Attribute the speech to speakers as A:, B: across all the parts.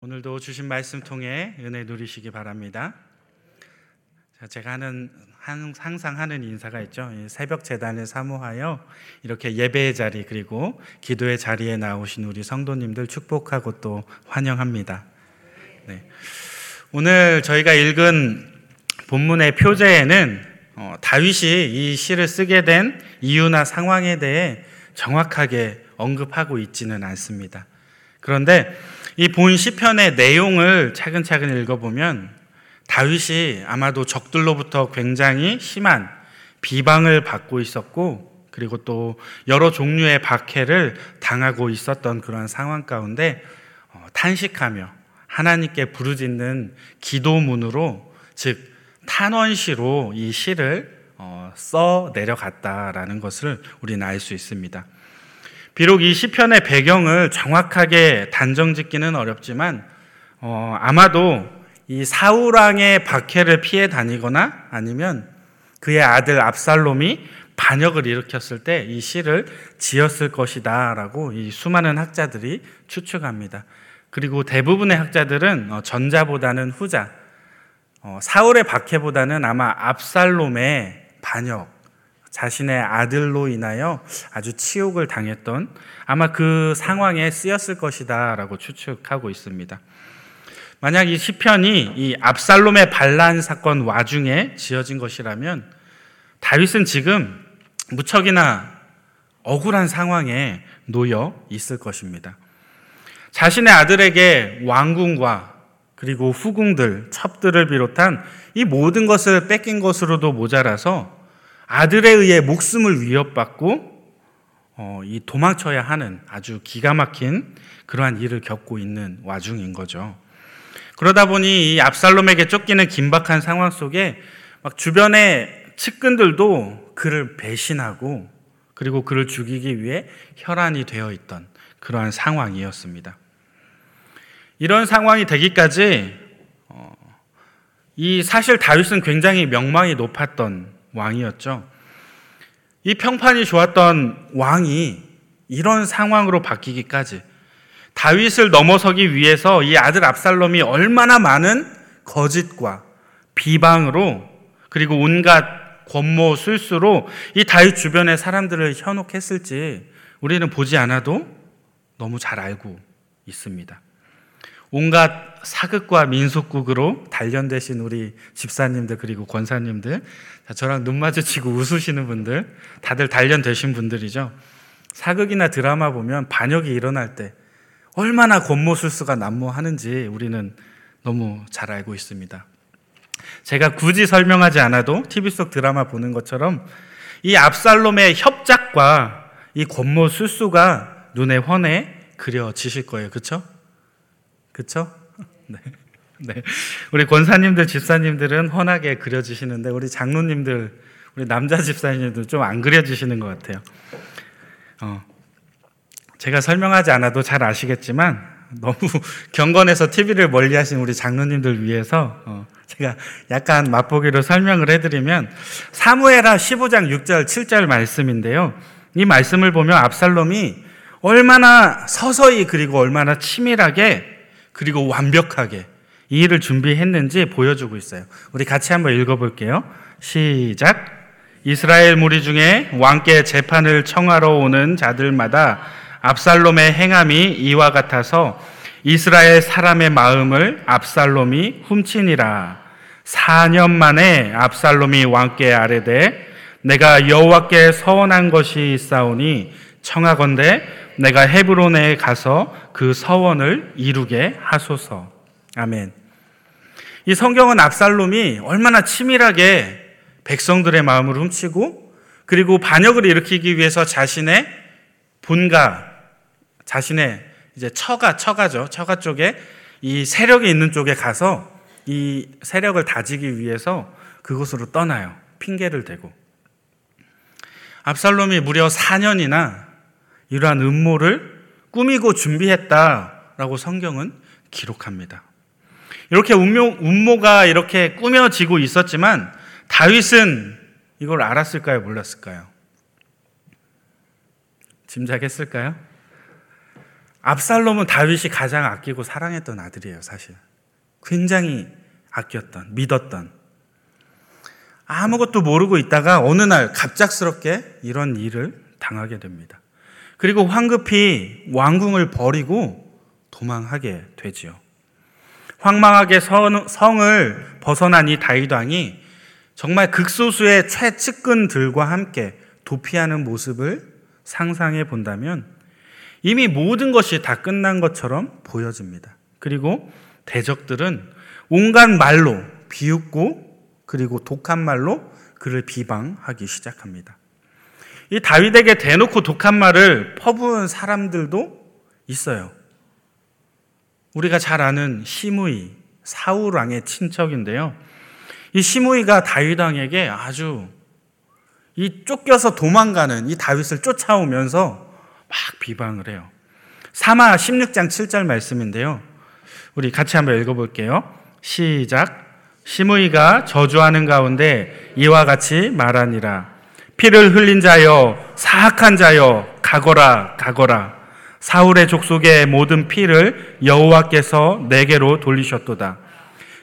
A: 오늘도 주신 말씀 통해 은혜 누리시기 바랍니다. 자, 제가 하는 항상 하는 인사가 있죠. 새벽 재단을 사모하여 이렇게 예배의 자리 그리고 기도의 자리에 나오신 우리 성도님들 축복하고 또 환영합니다. 네. 오늘 저희가 읽은 본문의 표제에는 어, 다윗이 이 시를 쓰게 된 이유나 상황에 대해 정확하게 언급하고 있지는 않습니다. 그런데 이 본 시편의 내용을 차근차근 읽어보면 다윗이 아마도 적들로부터 굉장히 심한 비방을 받고 있었고 그리고 또 여러 종류의 박해를 당하고 있었던 그런 상황 가운데 어, 탄식하며 하나님께 부르짖는 기도문으로 즉 탄원시로 이 시를 어, 써 내려갔다라는 것을 우리는 알 수 있습니다. 비록 이 시편의 배경을 정확하게 단정짓기는 어렵지만 어, 아마도 이 사우랑의 박해를 피해 다니거나 아니면 그의 아들 압살롬이 반역을 일으켰을 때 이 시를 지었을 것이다라고 이 수많은 학자들이 추측합니다. 그리고 대부분의 학자들은 어, 전자보다는 후자, 어, 사울의 박해보다는 아마 압살롬의 반역, 자신의 아들로 인하여 아주 치욕을 당했던 아마 그 상황에 쓰였을 것이다라고 추측하고 있습니다. 만약 이 시편이 이 압살롬의 반란 사건 와중에 지어진 것이라면 다윗은 지금 무척이나 억울한 상황에 놓여 있을 것입니다. 자신의 아들에게 왕궁과 그리고 후궁들, 첩들을 비롯한 이 모든 것을 뺏긴 것으로도 모자라서 아들에 의해 목숨을 위협받고 어, 이 도망쳐야 하는 아주 기가 막힌 그러한 일을 겪고 있는 와중인 거죠. 그러다 보니 이 압살롬에게 쫓기는 긴박한 상황 속에 막 주변의 측근들도 그를 배신하고 그리고 그를 죽이기 위해 혈안이 되어 있던 그러한 상황이었습니다. 이런 상황이 되기까지 어, 이 사실 다윗은 굉장히 명망이 높았던 왕이었죠. 이 평판이 좋았던 왕이 이런 상황으로 바뀌기까지 다윗을 넘어서기 위해서 이 아들 압살롬이 얼마나 많은 거짓과 비방으로 그리고 온갖 권모 술수로 이 다윗 주변의 사람들을 현혹했을지 우리는 보지 않아도 너무 잘 알고 있습니다. 온갖 사극과 민속국으로 단련되신 우리 집사님들 그리고 권사님들 저랑 눈 마주치고 웃으시는 분들 다들 단련되신 분들이죠. 사극이나 드라마 보면 반역이 일어날 때 얼마나 권모술수가 난무하는지 우리는 너무 잘 알고 있습니다. 제가 굳이 설명하지 않아도 TV 속 드라마 보는 것처럼 이 압살롬의 협작과 이 권모술수가 눈에 훤해 그려지실 거예요. 그렇죠? 그렇죠? 네. 네. 우리 권사님들, 집사님들은 훤하게 그려지시는데 우리 장로님들, 우리 남자 집사님들 좀 안 그려지시는 것 같아요. 어, 제가 설명하지 않아도 잘 아시겠지만 너무 경건해서 TV를 멀리 하신 우리 장로님들 위해서 어, 제가 약간 맛보기로 설명을 해드리면 사무에라 15장 6절 7절 말씀인데요. 이 말씀을 보면 압살롬이 얼마나 서서히 그리고 얼마나 치밀하게 그리고 완벽하게 이 일을 준비했는지 보여주고 있어요. 우리 같이 한번 읽어볼게요. 시작. 이스라엘 무리 중에 왕께 재판을 청하러 오는 자들마다 압살롬의 행함이 이와 같아서 이스라엘 사람의 마음을 압살롬이 훔치니라. 4년 만에 압살롬이 왕께 아뢰되 내가 여호와께 서원한 것이 있사오니 청하건대 내가 헤브론에 가서 그 서원을 이루게 하소서. 아멘. 이 성경은 압살롬이 얼마나 치밀하게 백성들의 마음을 훔치고 그리고 반역을 일으키기 위해서 자신의 본가, 자신의 이제 처가, 처가죠. 처가 쪽에 이 세력이 있는 쪽에 가서 이 세력을 다지기 위해서 그곳으로 떠나요. 핑계를 대고. 압살롬이 무려 4년이나 이러한 음모를 꾸미고 준비했다라고 성경은 기록합니다. 이렇게 음모, 음모 가 이렇게 꾸며지고 있었지만 다윗은 이걸 알았을까요? 몰랐을까요? 짐작했을까요? 압살롬은 다윗이 가장 아끼고 사랑했던 아들이에요, 사실. 굉장히 아꼈던, 믿었던. 아무것도 모르고 있다가 어느 날 갑작스럽게 이런 일을 당하게 됩니다. 그리고 황급히 왕궁을 버리고 도망하게 되지요. 황망하게 성을 벗어난 이 다윗 왕이 정말 극소수의 최측근들과 함께 도피하는 모습을 상상해 본다면 이미 모든 것이 다 끝난 것처럼 보여집니다. 그리고 대적들은 온갖 말로 비웃고 그리고 독한 말로 그를 비방하기 시작합니다. 이 다윗에게 대놓고 독한 말을 퍼부은 사람들도 있어요. 우리가 잘 아는 시므이 사울 왕의 친척인데요. 이 시므이가 다윗 왕에게 아주 이 쫓겨서 도망가는 이 다윗을 쫓아오면서 막 비방을 해요. 사마 16장 7절 말씀인데요. 우리 같이 한번 읽어볼게요. 시작. 시므이가 저주하는 가운데 이와 같이 말하니라. 피를 흘린 자여, 사악한 자여, 가거라, 가거라. 사울의 족속의 모든 피를 여호와께서 내게로 돌리셨도다.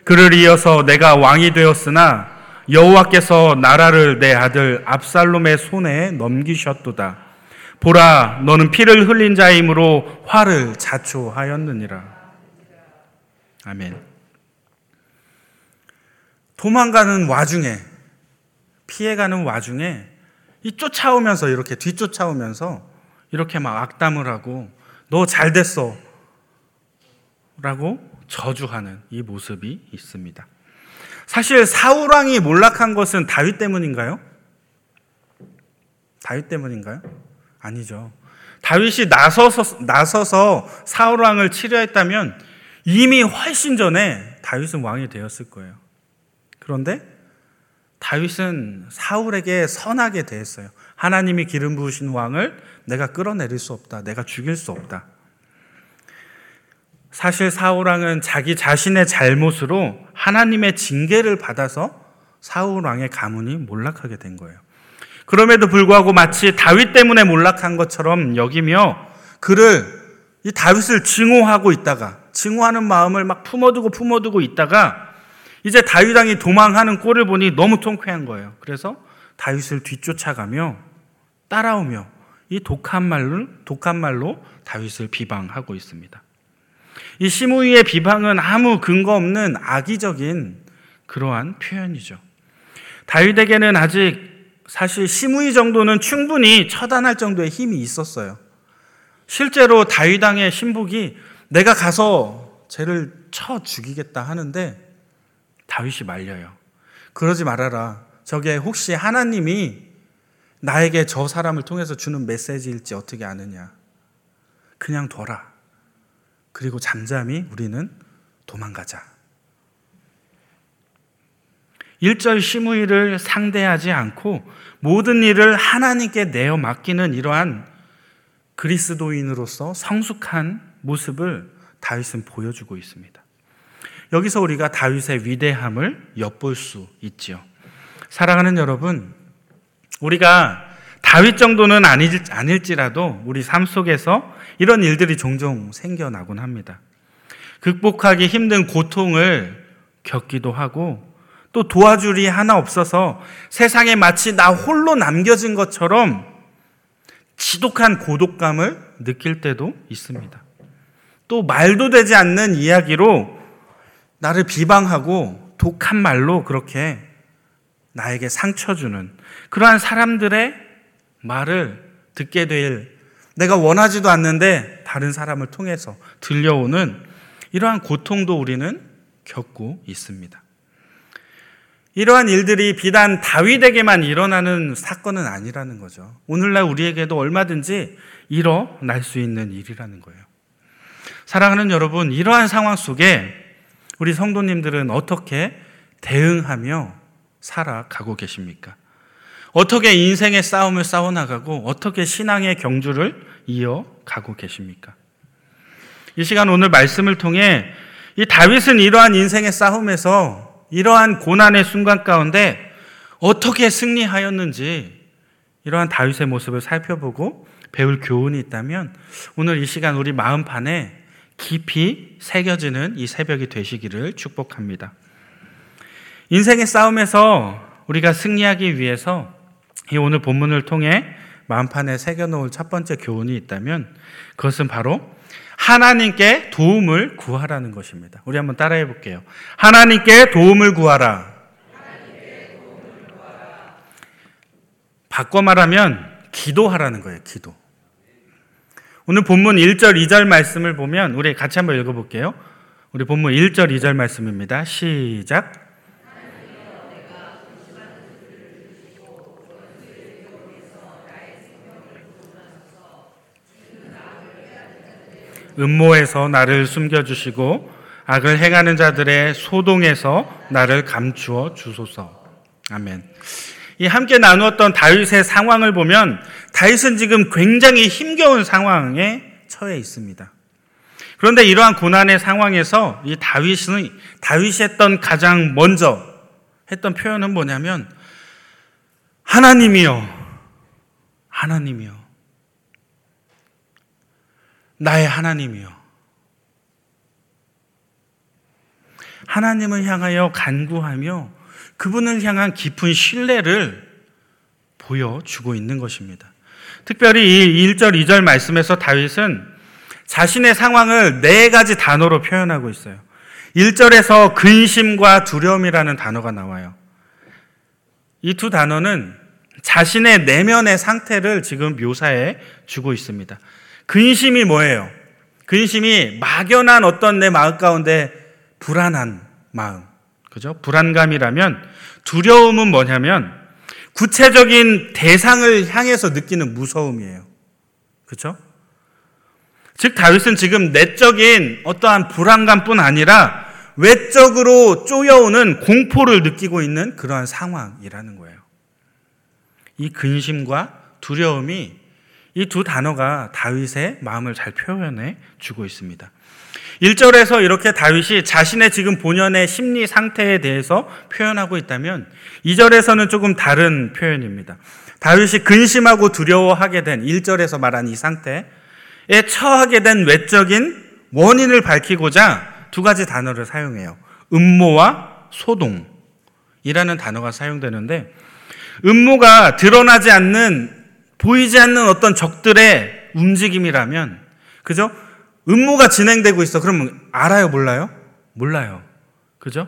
A: 그를 이어서 내가 왕이 되었으나 여호와께서 나라를 내 아들 압살롬의 손에 넘기셨도다. 보라, 너는 피를 흘린 자이므로 화를 자초하였느니라. 아멘. 도망가는 와중에, 피해가는 와중에, 이 쫓아오면서, 이렇게 뒤쫓아오면서, 이렇게 막 악담을 하고, 너 잘 됐어. 라고 저주하는 이 모습이 있습니다. 사실 사울 왕이 몰락한 것은 다윗 때문인가요? 다윗 때문인가요? 아니죠. 다윗이 나서서, 나서서 사울 왕을 치료했다면 이미 훨씬 전에 다윗은 왕이 되었을 거예요. 그런데 다윗은 사울에게 선하게 대했어요. 하나님이 기름 부으신 왕을 내가 끌어내릴 수 없다. 내가 죽일 수 없다. 사실 사울왕은 자기 자신의 잘못으로 하나님의 징계를 받아서 사울왕의 가문이 몰락하게 된 거예요. 그럼에도 불구하고 마치 다윗 때문에 몰락한 것처럼 여기며 그를 이 다윗을 증오하고 있다가 증오하는 마음을 막 품어두고 품어두고 있다가 이제 다윗 왕이 도망하는 꼴을 보니 너무 통쾌한 거예요. 그래서 다윗을 뒤쫓아가며 따라오며 이 독한 말로 독한 말로 다윗을 비방하고 있습니다. 이 시므이의 비방은 아무 근거 없는 악의적인 그러한 표현이죠. 다윗에게는 아직 사실 시므이 정도는 충분히 처단할 정도의 힘이 있었어요. 실제로 다윗 왕의 신복이 내가 가서 쟤를 쳐 죽이겠다 하는데 다윗이 말려요. 그러지 말아라. 저게 혹시 하나님이 나에게 저 사람을 통해서 주는 메시지일지 어떻게 아느냐. 그냥 둬라. 그리고 잠잠히 우리는 도망가자. 1절 시므이를 상대하지 않고 모든 일을 하나님께 내어 맡기는 이러한 그리스도인으로서 성숙한 모습을 다윗은 보여주고 있습니다. 여기서 우리가 다윗의 위대함을 엿볼 수 있지요. 사랑하는 여러분, 우리가 다윗 정도는 아닐, 아닐지라도 우리 삶 속에서 이런 일들이 종종 생겨나곤 합니다. 극복하기 힘든 고통을 겪기도 하고 또 도와줄이 하나 없어서 세상에 마치 나 홀로 남겨진 것처럼 지독한 고독감을 느낄 때도 있습니다. 또 말도 되지 않는 이야기로 나를 비방하고 독한 말로 그렇게 나에게 상처 주는 그러한 사람들의 말을 듣게 될 내가 원하지도 않는데 다른 사람을 통해서 들려오는 이러한 고통도 우리는 겪고 있습니다. 이러한 일들이 비단 다윗에게만 일어나는 사건은 아니라는 거죠. 오늘날 우리에게도 얼마든지 일어날 수 있는 일이라는 거예요. 사랑하는 여러분, 이러한 상황 속에 우리 성도님들은 어떻게 대응하며 살아가고 계십니까? 어떻게 인생의 싸움을 싸워나가고 어떻게 신앙의 경주를 이어가고 계십니까? 이 시간 오늘 말씀을 통해 이 다윗은 이러한 인생의 싸움에서 이러한 고난의 순간 가운데 어떻게 승리하였는지 이러한 다윗의 모습을 살펴보고 배울 교훈이 있다면 오늘 이 시간 우리 마음판에 깊이 새겨지는 이 새벽이 되시기를 축복합니다. 인생의 싸움에서 우리가 승리하기 위해서 이 오늘 본문을 통해 마음판에 새겨놓을 첫 번째 교훈이 있다면 그것은 바로 하나님께 도움을 구하라는 것입니다. 우리 한번 따라해 볼게요. 하나님께 도움을 구하라. 바꿔 말하면 기도하라는 거예요, 기도. 오늘 본문 1절, 2절 말씀을 보면 우리 같이 한번 읽어 볼게요. 우리 본문 1절, 2절 말씀입니다. 시작. 음모에서 나를 숨겨주시고 악을 행하는 자들의 소동에서 나를 감추어 주소서. 아멘. 이 함께 나누었던 다윗의 상황을 보면 다윗은 지금 굉장히 힘겨운 상황에 처해 있습니다. 그런데 이러한 고난의 상황에서 이 다윗은 다윗이 했던 가장 먼저 했던 표현은 뭐냐면 하나님이여 하나님이여 나의 하나님이요. 하나님을 향하여 간구하며 그분을 향한 깊은 신뢰를 보여주고 있는 것입니다. 특별히 이 1절, 2절 말씀에서 다윗은 자신의 상황을 네 가지 단어로 표현하고 있어요. 1절에서 근심과 두려움이라는 단어가 나와요. 이 두 단어는 자신의 내면의 상태를 지금 묘사해 주고 있습니다. 근심이 뭐예요? 근심이 막연한 어떤 내 마음 가운데 불안한 마음. 그죠? 불안감이라면 두려움은 뭐냐면 구체적인 대상을 향해서 느끼는 무서움이에요. 그죠? 즉, 다윗은 지금 내적인 어떠한 불안감뿐 아니라 외적으로 쪼여오는 공포를 느끼고 있는 그러한 상황이라는 거예요. 이 근심과 두려움이 이 두 단어가 다윗의 마음을 잘 표현해 주고 있습니다. 1절에서 이렇게 다윗이 자신의 지금 본연의 심리 상태에 대해서 표현하고 있다면 2절에서는 조금 다른 표현입니다. 다윗이 근심하고 두려워하게 된 1절에서 말한 이 상태에 처하게 된 외적인 원인을 밝히고자 두 가지 단어를 사용해요. 음모와 소동이라는 단어가 사용되는데 음모가 드러나지 않는 보이지 않는 어떤 적들의 움직임이라면, 그죠? 음모가 진행되고 있어. 그러면 알아요, 몰라요? 몰라요. 그죠?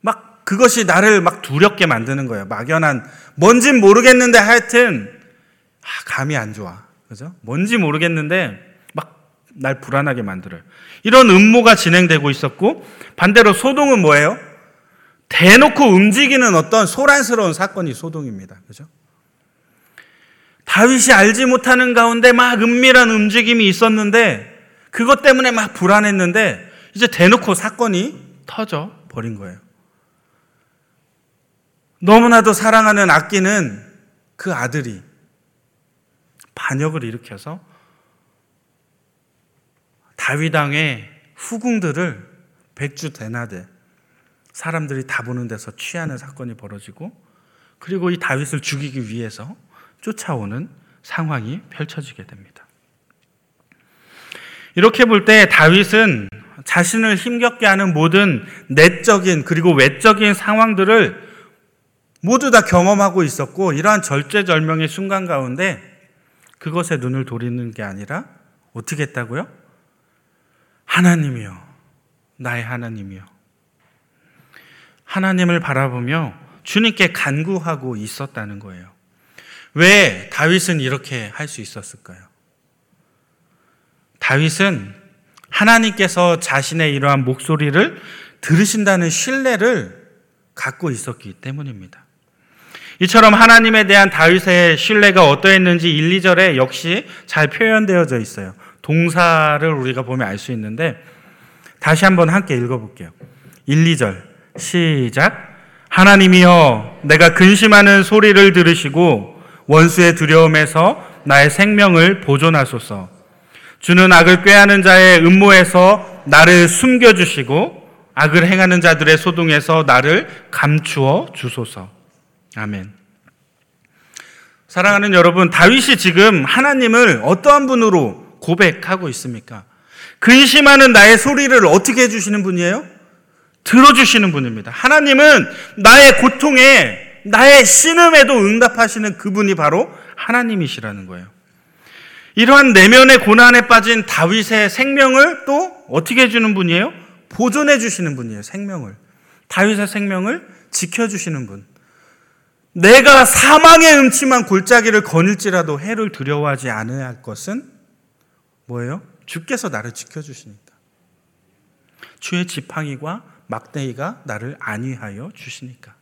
A: 막 그것이 나를 막 두렵게 만드는 거예요. 막연한, 뭔진 모르겠는데 하여튼, 아, 감이 안 좋아. 그죠? 뭔지 모르겠는데 막 날 불안하게 만들어요. 이런 음모가 진행되고 있었고, 반대로 소동은 뭐예요? 대놓고 움직이는 어떤 소란스러운 사건이 소동입니다. 그죠? 다윗이 알지 못하는 가운데 막 은밀한 움직임이 있었는데 그것 때문에 막 불안했는데 이제 대놓고 사건이 터져 버린 거예요. 너무나도 사랑하는 아끼는 그 아들이 반역을 일으켜서 다윗왕의 후궁들을 백주 대나대 사람들이 다 보는 데서 취하는 사건이 벌어지고 그리고 이 다윗을 죽이기 위해서 쫓아오는 상황이 펼쳐지게 됩니다. 이렇게 볼 때 다윗은 자신을 힘겹게 하는 모든 내적인 그리고 외적인 상황들을 모두 다 경험하고 있었고 이러한 절제절명의 순간 가운데 그것에 눈을 돌리는 게 아니라 어떻게 했다고요? 하나님이요. 나의 하나님이요. 하나님을 바라보며 주님께 간구하고 있었다는 거예요. 왜 다윗은 이렇게 할 수 있었을까요? 다윗은 하나님께서 자신의 이러한 목소리를 들으신다는 신뢰를 갖고 있었기 때문입니다. 이처럼 하나님에 대한 다윗의 신뢰가 어떠했는지 1, 2절에 역시 잘 표현되어져 있어요. 동사를 우리가 보면 알 수 있는데 다시 한번 함께 읽어볼게요. 1, 2절 시작 하나님이여 내가 근심하는 소리를 들으시고 원수의 두려움에서 나의 생명을 보존하소서. 주는 악을 꾀하는 자의 음모에서 나를 숨겨주시고 악을 행하는 자들의 소동에서 나를 감추어 주소서. 아멘. 사랑하는 여러분, 다윗이 지금 하나님을 어떠한 분으로 고백하고 있습니까? 근심하는 나의 소리를 어떻게 해주시는 분이에요? 들어주시는 분입니다. 하나님은 나의 고통에, 나의 신음에도 응답하시는 그분이 바로 하나님이시라는 거예요. 이러한 내면의 고난에 빠진 다윗의 생명을 또 어떻게 해주는 분이에요? 보존해 주시는 분이에요, 생명을. 다윗의 생명을 지켜주시는 분. 내가 사망의 음침한 골짜기를 거닐지라도 해를 두려워하지 않아야 할 것은 뭐예요? 주께서 나를 지켜주시니까. 주의 지팡이와 막대기가 나를 안위하여 주시니까.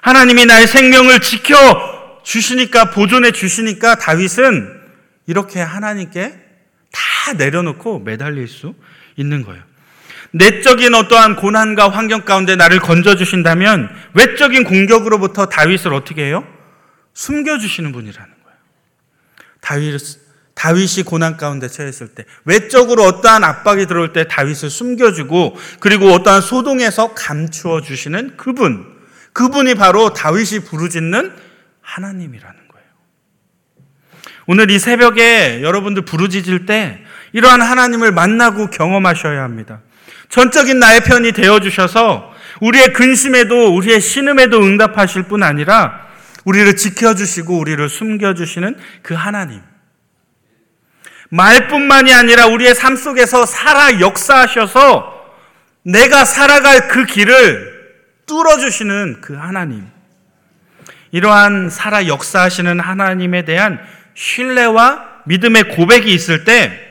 A: 하나님이 나의 생명을 지켜 주시니까, 보존해 주시니까 다윗은 이렇게 하나님께 다 내려놓고 매달릴 수 있는 거예요. 내적인 어떠한 고난과 환경 가운데 나를 건져주신다면 외적인 공격으로부터 다윗을 어떻게 해요? 숨겨주시는 분이라는 거예요. 다윗, 다윗이 고난 가운데 처했을 때 외적으로 어떠한 압박이 들어올 때 다윗을 숨겨주고 그리고 어떠한 소동에서 감추어 주시는 그분 그분이 바로 다윗이 부르짖는 하나님이라는. 오늘 이 새벽에 여러분들 부르짖을 때 이러한 하나님을 만나고 경험하셔야 합니다. 전적인 나의 편이 되어 주셔서 우리의 근심에도 우리의 신음에도 응답하실 뿐 아니라 우리를 지켜 주시고 우리를 숨겨 주시는 그 하나님. 말뿐만이 아니라 우리의 삶 속에서 살아 역사하셔서 내가 살아갈 그 길을 뚫어 주시는 그 하나님. 이러한 살아 역사하시는 하나님에 대한 신뢰와 믿음의 고백이 있을 때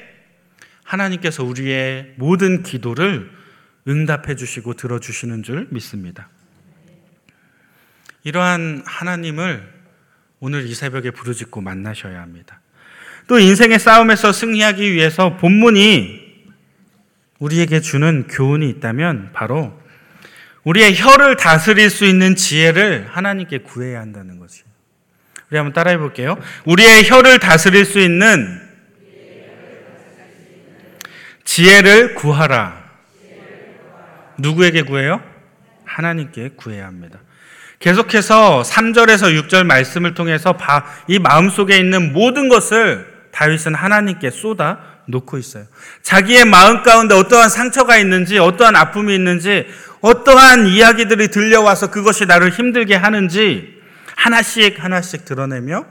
A: 하나님께서 우리의 모든 기도를 응답해 주시고 들어주시는 줄 믿습니다. 이러한 하나님을 오늘 이 새벽에 부르짖고 만나셔야 합니다. 또 인생의 싸움에서 승리하기 위해서 본문이 우리에게 주는 교훈이 있다면 바로 우리의 혀를 다스릴 수 있는 지혜를 하나님께 구해야 한다는 것이에요. 우리 한번 따라해 볼게요. 우리의 혀를 다스릴 수 있는 지혜를 구하라. 누구에게 구해요? 하나님께 구해야 합니다. 계속해서 3절에서 6절 말씀을 통해서 이 마음속에 있는 모든 것을 다윗은 하나님께 쏟아 놓고 있어요. 자기의 마음 가운데 어떠한 상처가 있는지, 어떠한 아픔이 있는지, 어떠한 이야기들이 들려와서 그것이 나를 힘들게 하는지 하나씩 하나씩 드러내며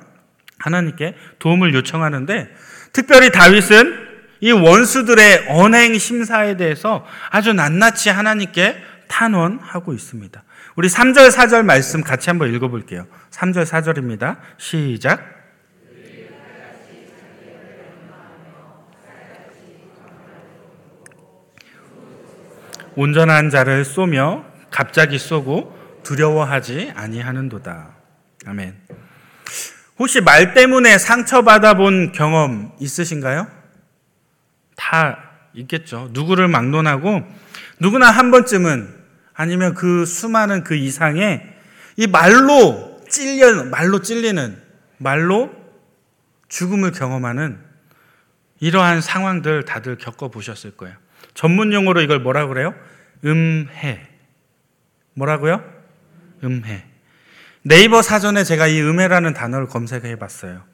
A: 하나님께 도움을 요청하는데 특별히 다윗은 이 원수들의 언행 심사에 대해서 아주 낱낱이 하나님께 탄원하고 있습니다. 우리 3절, 4절 말씀 같이 한번 읽어볼게요. 3절, 4절입니다. 시작. 온전한 자를 쏘며 갑자기 쏘고 두려워하지 아니하는도다. 아멘. 혹시 말 때문에 상처받아 본 경험 있으신가요? 다 있겠죠. 누구를 막론하고 누구나 한 번쯤은 아니면 그 수많은 그 이상의 이 말로 찔려 말로 찔리는 말로 죽음을 경험하는 이러한 상황들 다들 겪어 보셨을 거예요. 전문 용어로 이걸 뭐라 그래요? 음해. 뭐라고요? 음해. 네이버 사전에 제가 이 음해라는 단어를 검색해 봤어요.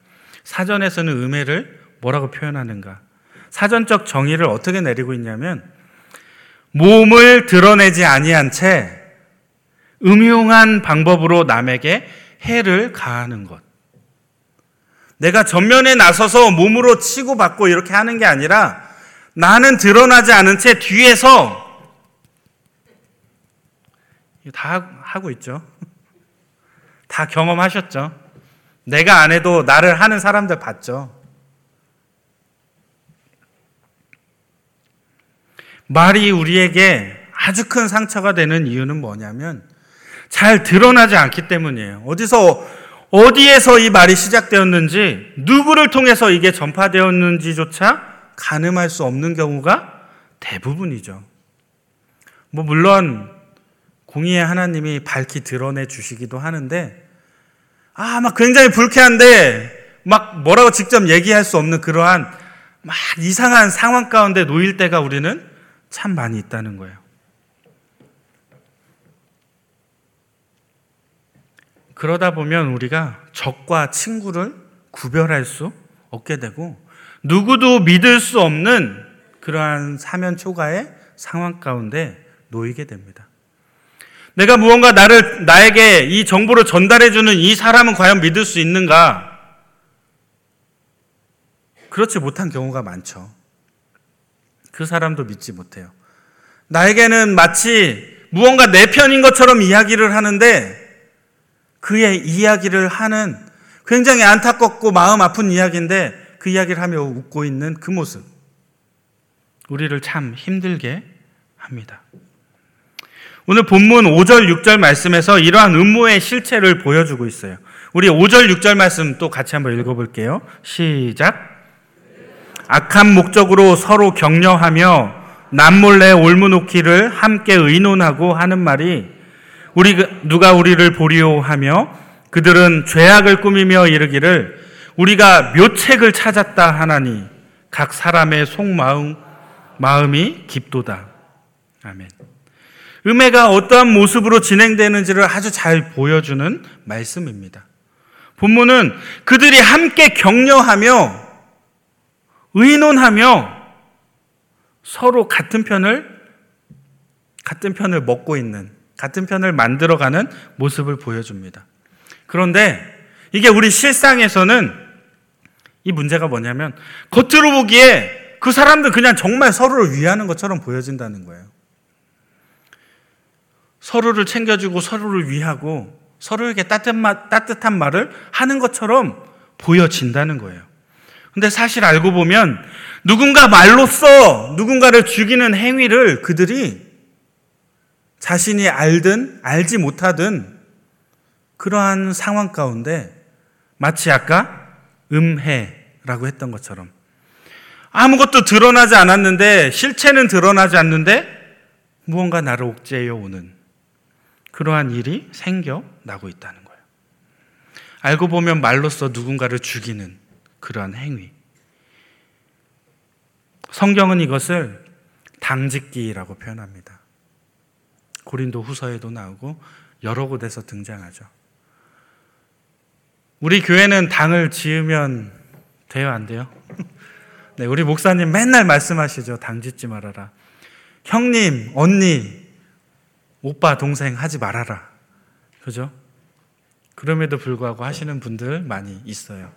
A: 사전에서는 음해를 뭐라고 표현하는가? 사전적 정의를 어떻게 내리고 있냐면 몸을 드러내지 아니한 채 음흉한 방법으로 남에게 해를 가하는 것. 내가 전면에 나서서 몸으로 치고 받고 이렇게 하는 게 아니라 나는 드러나지 않은 채 뒤에서 다 하고 있죠. 다 경험하셨죠. 내가 안 해도 나를 하는 사람들 봤죠. 말이 우리에게 아주 큰 상처가 되는 이유는 뭐냐면 잘 드러나지 않기 때문이에요. 어디서 어디에서 이 말이 시작되었는지 누구를 통해서 이게 전파되었는지조차 가늠할 수 없는 경우가 대부분이죠. 뭐 물론 공의의 하나님이 밝히 드러내 주시기도 하는데 아, 막 굉장히 불쾌한데 막 뭐라고 직접 얘기할 수 없는 그러한 막 이상한 상황 가운데 놓일 때가 우리는 참 많이 있다는 거예요. 그러다 보면 우리가 적과 친구를 구별할 수 없게 되고 누구도 믿을 수 없는 그러한 사면 초가의 상황 가운데 놓이게 됩니다. 내가 무언가 나를 나에게 이 정보를 전달해 주는 이 사람은 과연 믿을 수 있는가? 그렇지 못한 경우가 많죠. 그 사람도 믿지 못해요. 나에게는 마치 무언가 내 편인 것처럼 이야기를 하는데 그의 이야기를 하는 굉장히 안타깝고 마음 아픈 이야기인데 그 이야기를 하며 웃고 있는 그 모습. 우리를 참 힘들게 합니다. 오늘 본문 5절, 6절 말씀에서 이러한 음모의 실체를 보여주고 있어요. 우리 5절, 6절 말씀 또 같이 한번 읽어볼게요. 시작. 악한 목적으로 서로 격려하며 남몰래 올무놓기를 함께 의논하고 하는 말이 우리 누가 우리를 보리오 하며 그들은 죄악을 꾸미며 이르기를 우리가 묘책을 찾았다 하나니 각 사람의 속마음 마음이 깊도다. 아멘. 음해가 어떠한 모습으로 진행되는지를 아주 잘 보여주는 말씀입니다. 본문은 그들이 함께 격려하며 의논하며 서로 같은 편을 같은 편을 먹고 있는 같은 편을 만들어가는 모습을 보여줍니다. 그런데 이게 우리 실상에서는 이 문제가 뭐냐면 겉으로 보기에 그 사람들 그냥 정말 서로를 위하는 것처럼 보여진다는 거예요. 서로를 챙겨주고 서로를 위하고 서로에게 따뜻한 말을 하는 것처럼 보여진다는 거예요. 근데 사실 알고 보면 누군가 말로써 누군가를 죽이는 행위를 그들이 자신이 알든 알지 못하든 그러한 상황 가운데 마치 아까 음해라고 했던 것처럼 아무것도 드러나지 않았는데 실체는 드러나지 않는데 무언가 나를 옥죄어 오는 그러한 일이 생겨나고 있다는 거예요. 알고 보면 말로써 누군가를 죽이는 그러한 행위. 성경은 이것을 당짓기라고 표현합니다. 고린도 후서에도 나오고 여러 곳에서 등장하죠. 우리 교회는 당을 지으면 돼요, 안 돼요? 네, 우리 목사님 맨날 말씀하시죠. 당 짓지 말아라. 형님, 언니, 오빠, 동생 하지 말아라. 그죠? 그럼에도 불구하고 하시는 분들 많이 있어요.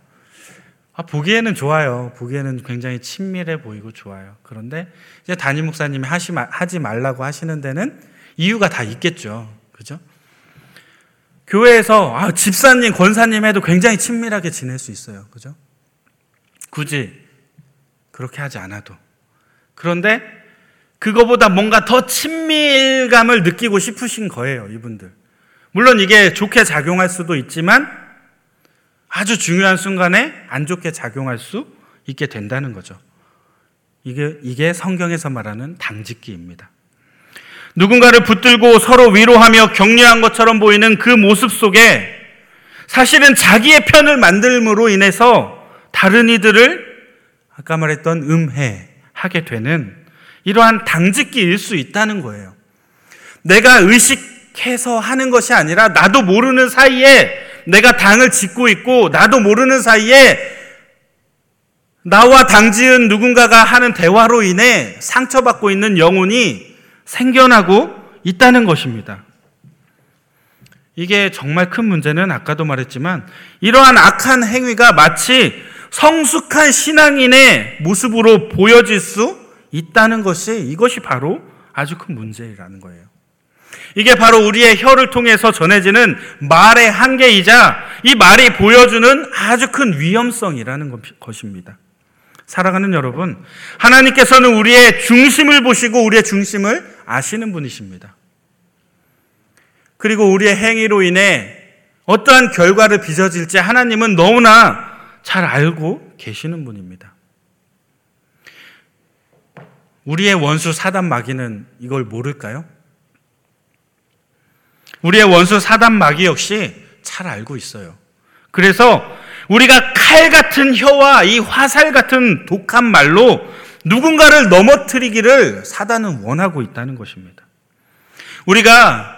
A: 아, 보기에는 좋아요. 보기에는 굉장히 친밀해 보이고 좋아요. 그런데 이제 담임 목사님이 하시, 하지 말라고 하시는 데는 이유가 다 있겠죠. 그죠? 교회에서 아, 집사님, 권사님 해도 굉장히 친밀하게 지낼 수 있어요. 그죠? 굳이 그렇게 하지 않아도. 그런데 그거보다 뭔가 더 친밀감을 느끼고 싶으신 거예요, 이분들. 물론 이게 좋게 작용할 수도 있지만 아주 중요한 순간에 안 좋게 작용할 수 있게 된다는 거죠. 이게, 이게 성경에서 말하는 당짓기입니다. 누군가를 붙들고 서로 위로하며 격려한 것처럼 보이는 그 모습 속에 사실은 자기의 편을 만들므로 인해서 다른 이들을 아까 말했던 음해하게 되는 이러한 당짓기일 수 있다는 거예요. 내가 의식해서 하는 것이 아니라 나도 모르는 사이에 내가 당을 짓고 있고 나도 모르는 사이에 나와 당지은 누군가가 하는 대화로 인해 상처받고 있는 영혼이 생겨나고 있다는 것입니다. 이게 정말 큰 문제는 아까도 말했지만 이러한 악한 행위가 마치 성숙한 신앙인의 모습으로 보여질 수 있다는 것이 이것이 바로 아주 큰 문제라는 거예요. 이게 바로 우리의 혀를 통해서 전해지는 말의 한계이자 이 말이 보여주는 아주 큰 위험성이라는 것입니다. 사랑하는 여러분, 하나님께서는 우리의 중심을 보시고 우리의 중심을 아시는 분이십니다. 그리고 우리의 행위로 인해 어떠한 결과를 빚어질지 하나님은 너무나 잘 알고 계시는 분입니다. 우리의 원수 사단 마귀는 이걸 모를까요? 우리의 원수 사단 마귀 역시 잘 알고 있어요. 그래서 우리가 칼 같은 혀와 이 화살 같은 독한 말로 누군가를 넘어뜨리기를 사단은 원하고 있다는 것입니다. 우리가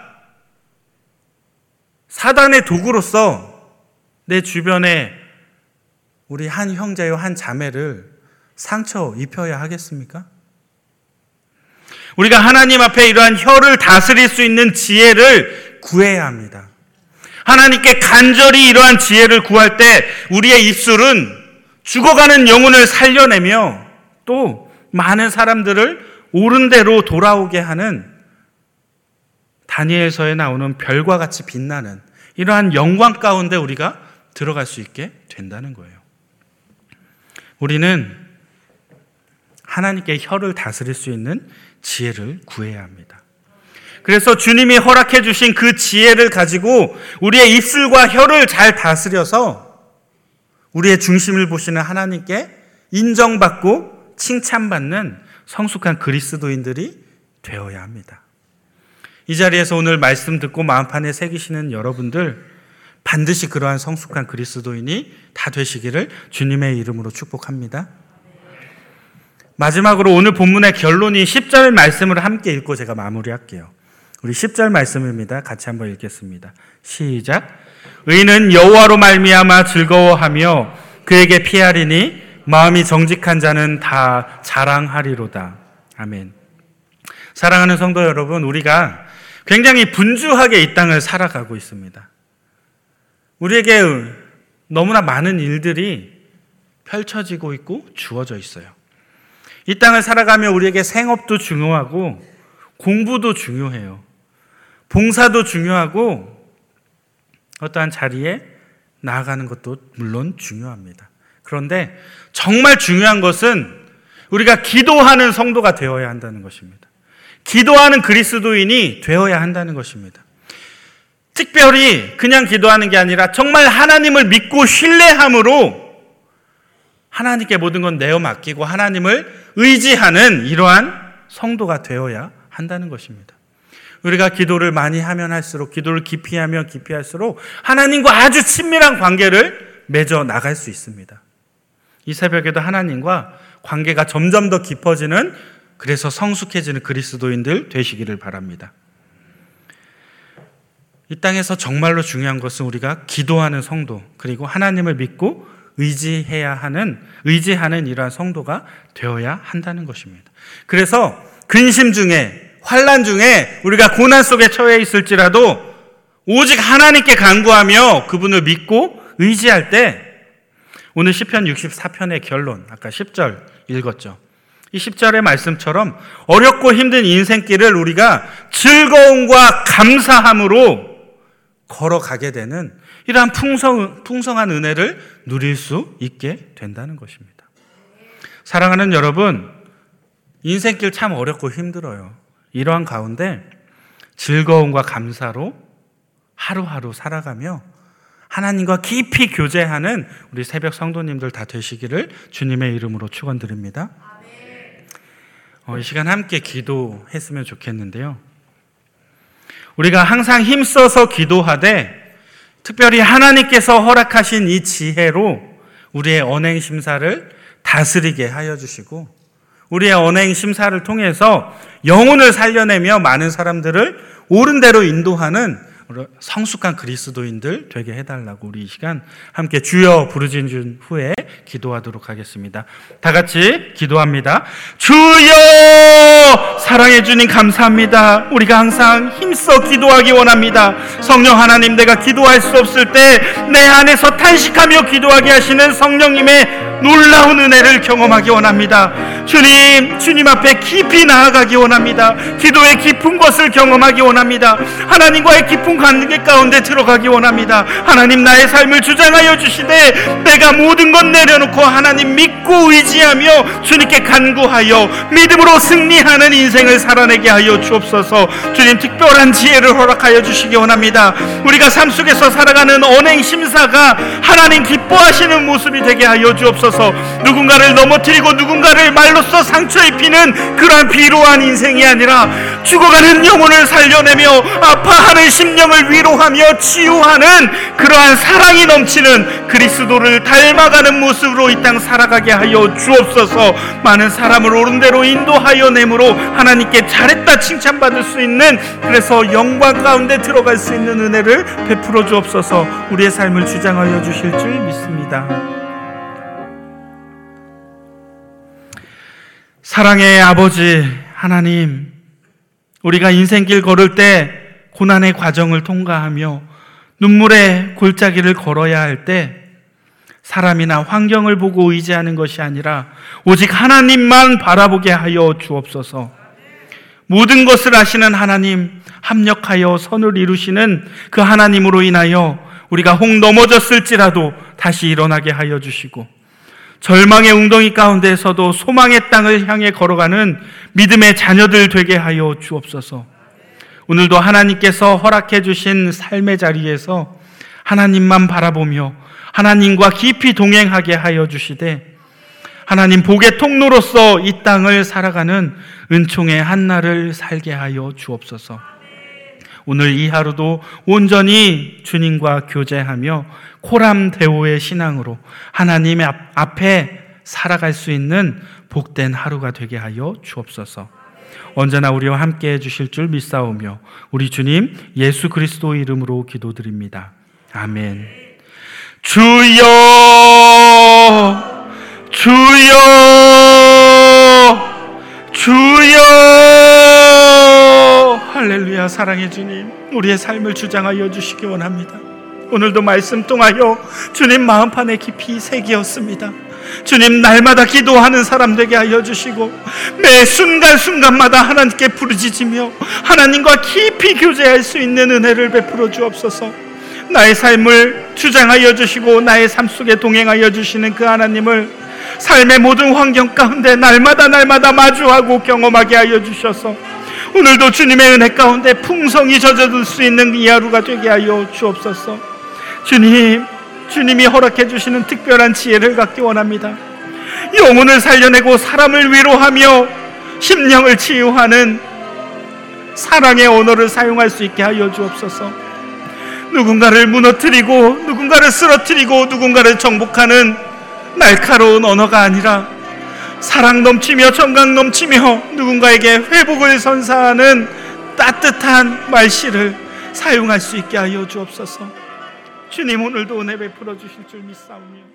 A: 사단의 도구로서 내 주변에 우리 한 형제요 한 자매를 상처 입혀야 하겠습니까? 우리가 하나님 앞에 이러한 혀를 다스릴 수 있는 지혜를 구해야 합니다. 하나님께 간절히 이러한 지혜를 구할 때 우리의 입술은 죽어가는 영혼을 살려내며 또 많은 사람들을 옳은 대로 돌아오게 하는 다니엘서에 나오는 별과 같이 빛나는 이러한 영광 가운데 우리가 들어갈 수 있게 된다는 거예요. 우리는 하나님께 혀를 다스릴 수 있는 지혜를 구해야 합니다. 그래서 주님이 허락해 주신 그 지혜를 가지고 우리의 입술과 혀를 잘 다스려서 우리의 중심을 보시는 하나님께 인정받고 칭찬받는 성숙한 그리스도인들이 되어야 합니다. 이 자리에서 오늘 말씀 듣고 마음판에 새기시는 여러분들 반드시 그러한 성숙한 그리스도인이 다 되시기를 주님의 이름으로 축복합니다. 마지막으로 오늘 본문의 결론이 10절 말씀을 함께 읽고 제가 마무리할게요. 우리 10절 말씀입니다. 같이 한번 읽겠습니다. 시작. 의는 여호와로 말미암아 즐거워하며 그에게 피하리니 마음이 정직한 자는 다 자랑하리로다. 아멘. 사랑하는 성도 여러분, 우리가 굉장히 분주하게 이 땅을 살아가고 있습니다. 우리에게 너무나 많은 일들이 펼쳐지고 있고 주어져 있어요. 이 땅을 살아가며 우리에게 생업도 중요하고 공부도 중요해요. 봉사도 중요하고 어떠한 자리에 나아가는 것도 물론 중요합니다. 그런데 정말 중요한 것은 우리가 기도하는 성도가 되어야 한다는 것입니다. 기도하는 그리스도인이 되어야 한다는 것입니다. 특별히 그냥 기도하는 게 아니라 정말 하나님을 믿고 신뢰함으로 하나님께 모든 건 내어 맡기고 하나님을 의지하는 이러한 성도가 되어야 한다는 것입니다. 우리가 기도를 많이 하면 할수록 기도를 깊이 하면 깊이 할수록 하나님과 아주 친밀한 관계를 맺어 나갈 수 있습니다. 이 새벽에도 하나님과 관계가 점점 더 깊어지는 그래서 성숙해지는 그리스도인들 되시기를 바랍니다. 이 땅에서 정말로 중요한 것은 우리가 기도하는 성도 그리고 하나님을 믿고 의지해야 하는 의지하는 이러한 성도가 되어야 한다는 것입니다. 그래서 근심 중에 환란 중에 우리가 고난 속에 처해 있을지라도 오직 하나님께 간구하며 그분을 믿고 의지할 때 오늘 시편 64편의 결론 아까 10절 읽었죠. 이 10절의 말씀처럼 어렵고 힘든 인생길을 우리가 즐거움과 감사함으로 걸어가게 되는 이러한 풍성, 풍성한 은혜를 누릴 수 있게 된다는 것입니다. 사랑하는 여러분, 인생길 참 어렵고 힘들어요. 이러한 가운데 즐거움과 감사로 하루하루 살아가며 하나님과 깊이 교제하는 우리 새벽 성도님들 다 되시기를 주님의 이름으로 축원드립니다. 어, 이 시간 함께 기도했으면 좋겠는데요. 우리가 항상 힘써서 기도하되 특별히 하나님께서 허락하신 이 지혜로 우리의 언행 심사를 다스리게 하여 주시고 우리의 언행 심사를 통해서 영혼을 살려내며 많은 사람들을 옳은 대로 인도하는 성숙한 그리스도인들 되게 해달라고 우리 이 시간 함께 주여 부르짖 후에 기도하도록 하겠습니다. 다 같이 기도합니다. 주여 사랑해 주님 감사합니다. 우리가 항상 힘써 기도하기 원합니다. 성령 하나님 내가 기도할 수 없을 때 내 안에서 탄식하며 기도하게 하시는 성령님의 놀라운 은혜를 경험하기 원합니다. 주님, 주님 앞에 깊이 나아가기 원합니다. 기도의 깊은 것을 경험하기 원합니다. 하나님과의 깊은 관계 가운데 들어가기 원합니다. 하나님 나의 삶을 주장하여 주시되 내가 모든 것 내려놓고 하나님 믿고 의지하며 주님께 간구하여 믿음으로 승리하는 인생을 살아내게 하여 주옵소서. 주님 특별한 지혜를 허락하여 주시기 원합니다. 우리가 삶 속에서 살아가는 언행 심사가 하나님 기뻐하시는 모습이 되게 하여 주옵소서. 누군가를 넘어뜨리고 누군가를 말로써 상처 입히는 그러한 비로한 인생이 아니라 죽어가는 영혼을 살려내며 아파하는 심령을 위로하며 치유하는 그러한 사랑이 넘치는 그리스도를 닮아가는 모습으로 이 땅 살아가게 하여 주옵소서. 많은 사람을 옳은 대로 인도하여 내므로 하나님께 잘했다 칭찬받을 수 있는 그래서 영광 가운데 들어갈 수 있는 은혜를 베풀어 주옵소서. 우리의 삶을 주장하여 주실 줄 믿습니다. 사랑의 아버지 하나님, 우리가 인생길 걸을 때 고난의 과정을 통과하며 눈물의 골짜기를 걸어야 할 때 사람이나 환경을 보고 의지하는 것이 아니라 오직 하나님만 바라보게 하여 주옵소서. 모든 것을 아시는 하나님, 합력하여 선을 이루시는 그 하나님으로 인하여 우리가 혹 넘어졌을지라도 다시 일어나게 하여 주시고 절망의 웅덩이 가운데서도 소망의 땅을 향해 걸어가는 믿음의 자녀들 되게 하여 주옵소서. 오늘도 하나님께서 허락해 주신 삶의 자리에서 하나님만 바라보며 하나님과 깊이 동행하게 하여 주시되 하나님 복의 통로로서 이 땅을 살아가는 은총의 한 날을 살게 하여 주옵소서. 오늘 이 하루도 온전히 주님과 교제하며 코람 대오의 신앙으로 하나님 앞에 살아갈 수 있는 복된 하루가 되게 하여 주옵소서. 언제나 우리와 함께 해 주실 줄 믿사오며 우리 주님 예수 그리스도 이름으로 기도드립니다. 아멘. 주여 주여 주여 할렐루야 사랑의 주님 우리의 삶을 주장하여 주시기 원합니다. 오늘도 말씀 통하여 주님 마음판에 깊이 새기었습니다. 주님 날마다 기도하는 사람 되게 하여 주시고 매 순간순간마다 하나님께 부르짖으며 하나님과 깊이 교제할 수 있는 은혜를 베풀어 주옵소서. 나의 삶을 주장하여 주시고 나의 삶 속에 동행하여 주시는 그 하나님을 삶의 모든 환경 가운데 날마다 날마다 마주하고 경험하게 하여 주셔서 오늘도 주님의 은혜 가운데 풍성히 젖어들 수 있는 이 하루가 되게 하여 주옵소서. 주님, 주님이 허락해 주시는 특별한 지혜를 갖기 원합니다. 영혼을 살려내고 사람을 위로하며 심령을 치유하는 사랑의 언어를 사용할 수 있게 하여 주옵소서. 누군가를 무너뜨리고 누군가를 쓰러뜨리고 누군가를 정복하는 날카로운 언어가 아니라 사랑 넘치며 정강 넘치며 누군가에게 회복을 선사하는 따뜻한 말씨를 사용할 수 있게 하여 주옵소서. 주님 오늘도 은혜 베풀어 주실 줄 믿사오며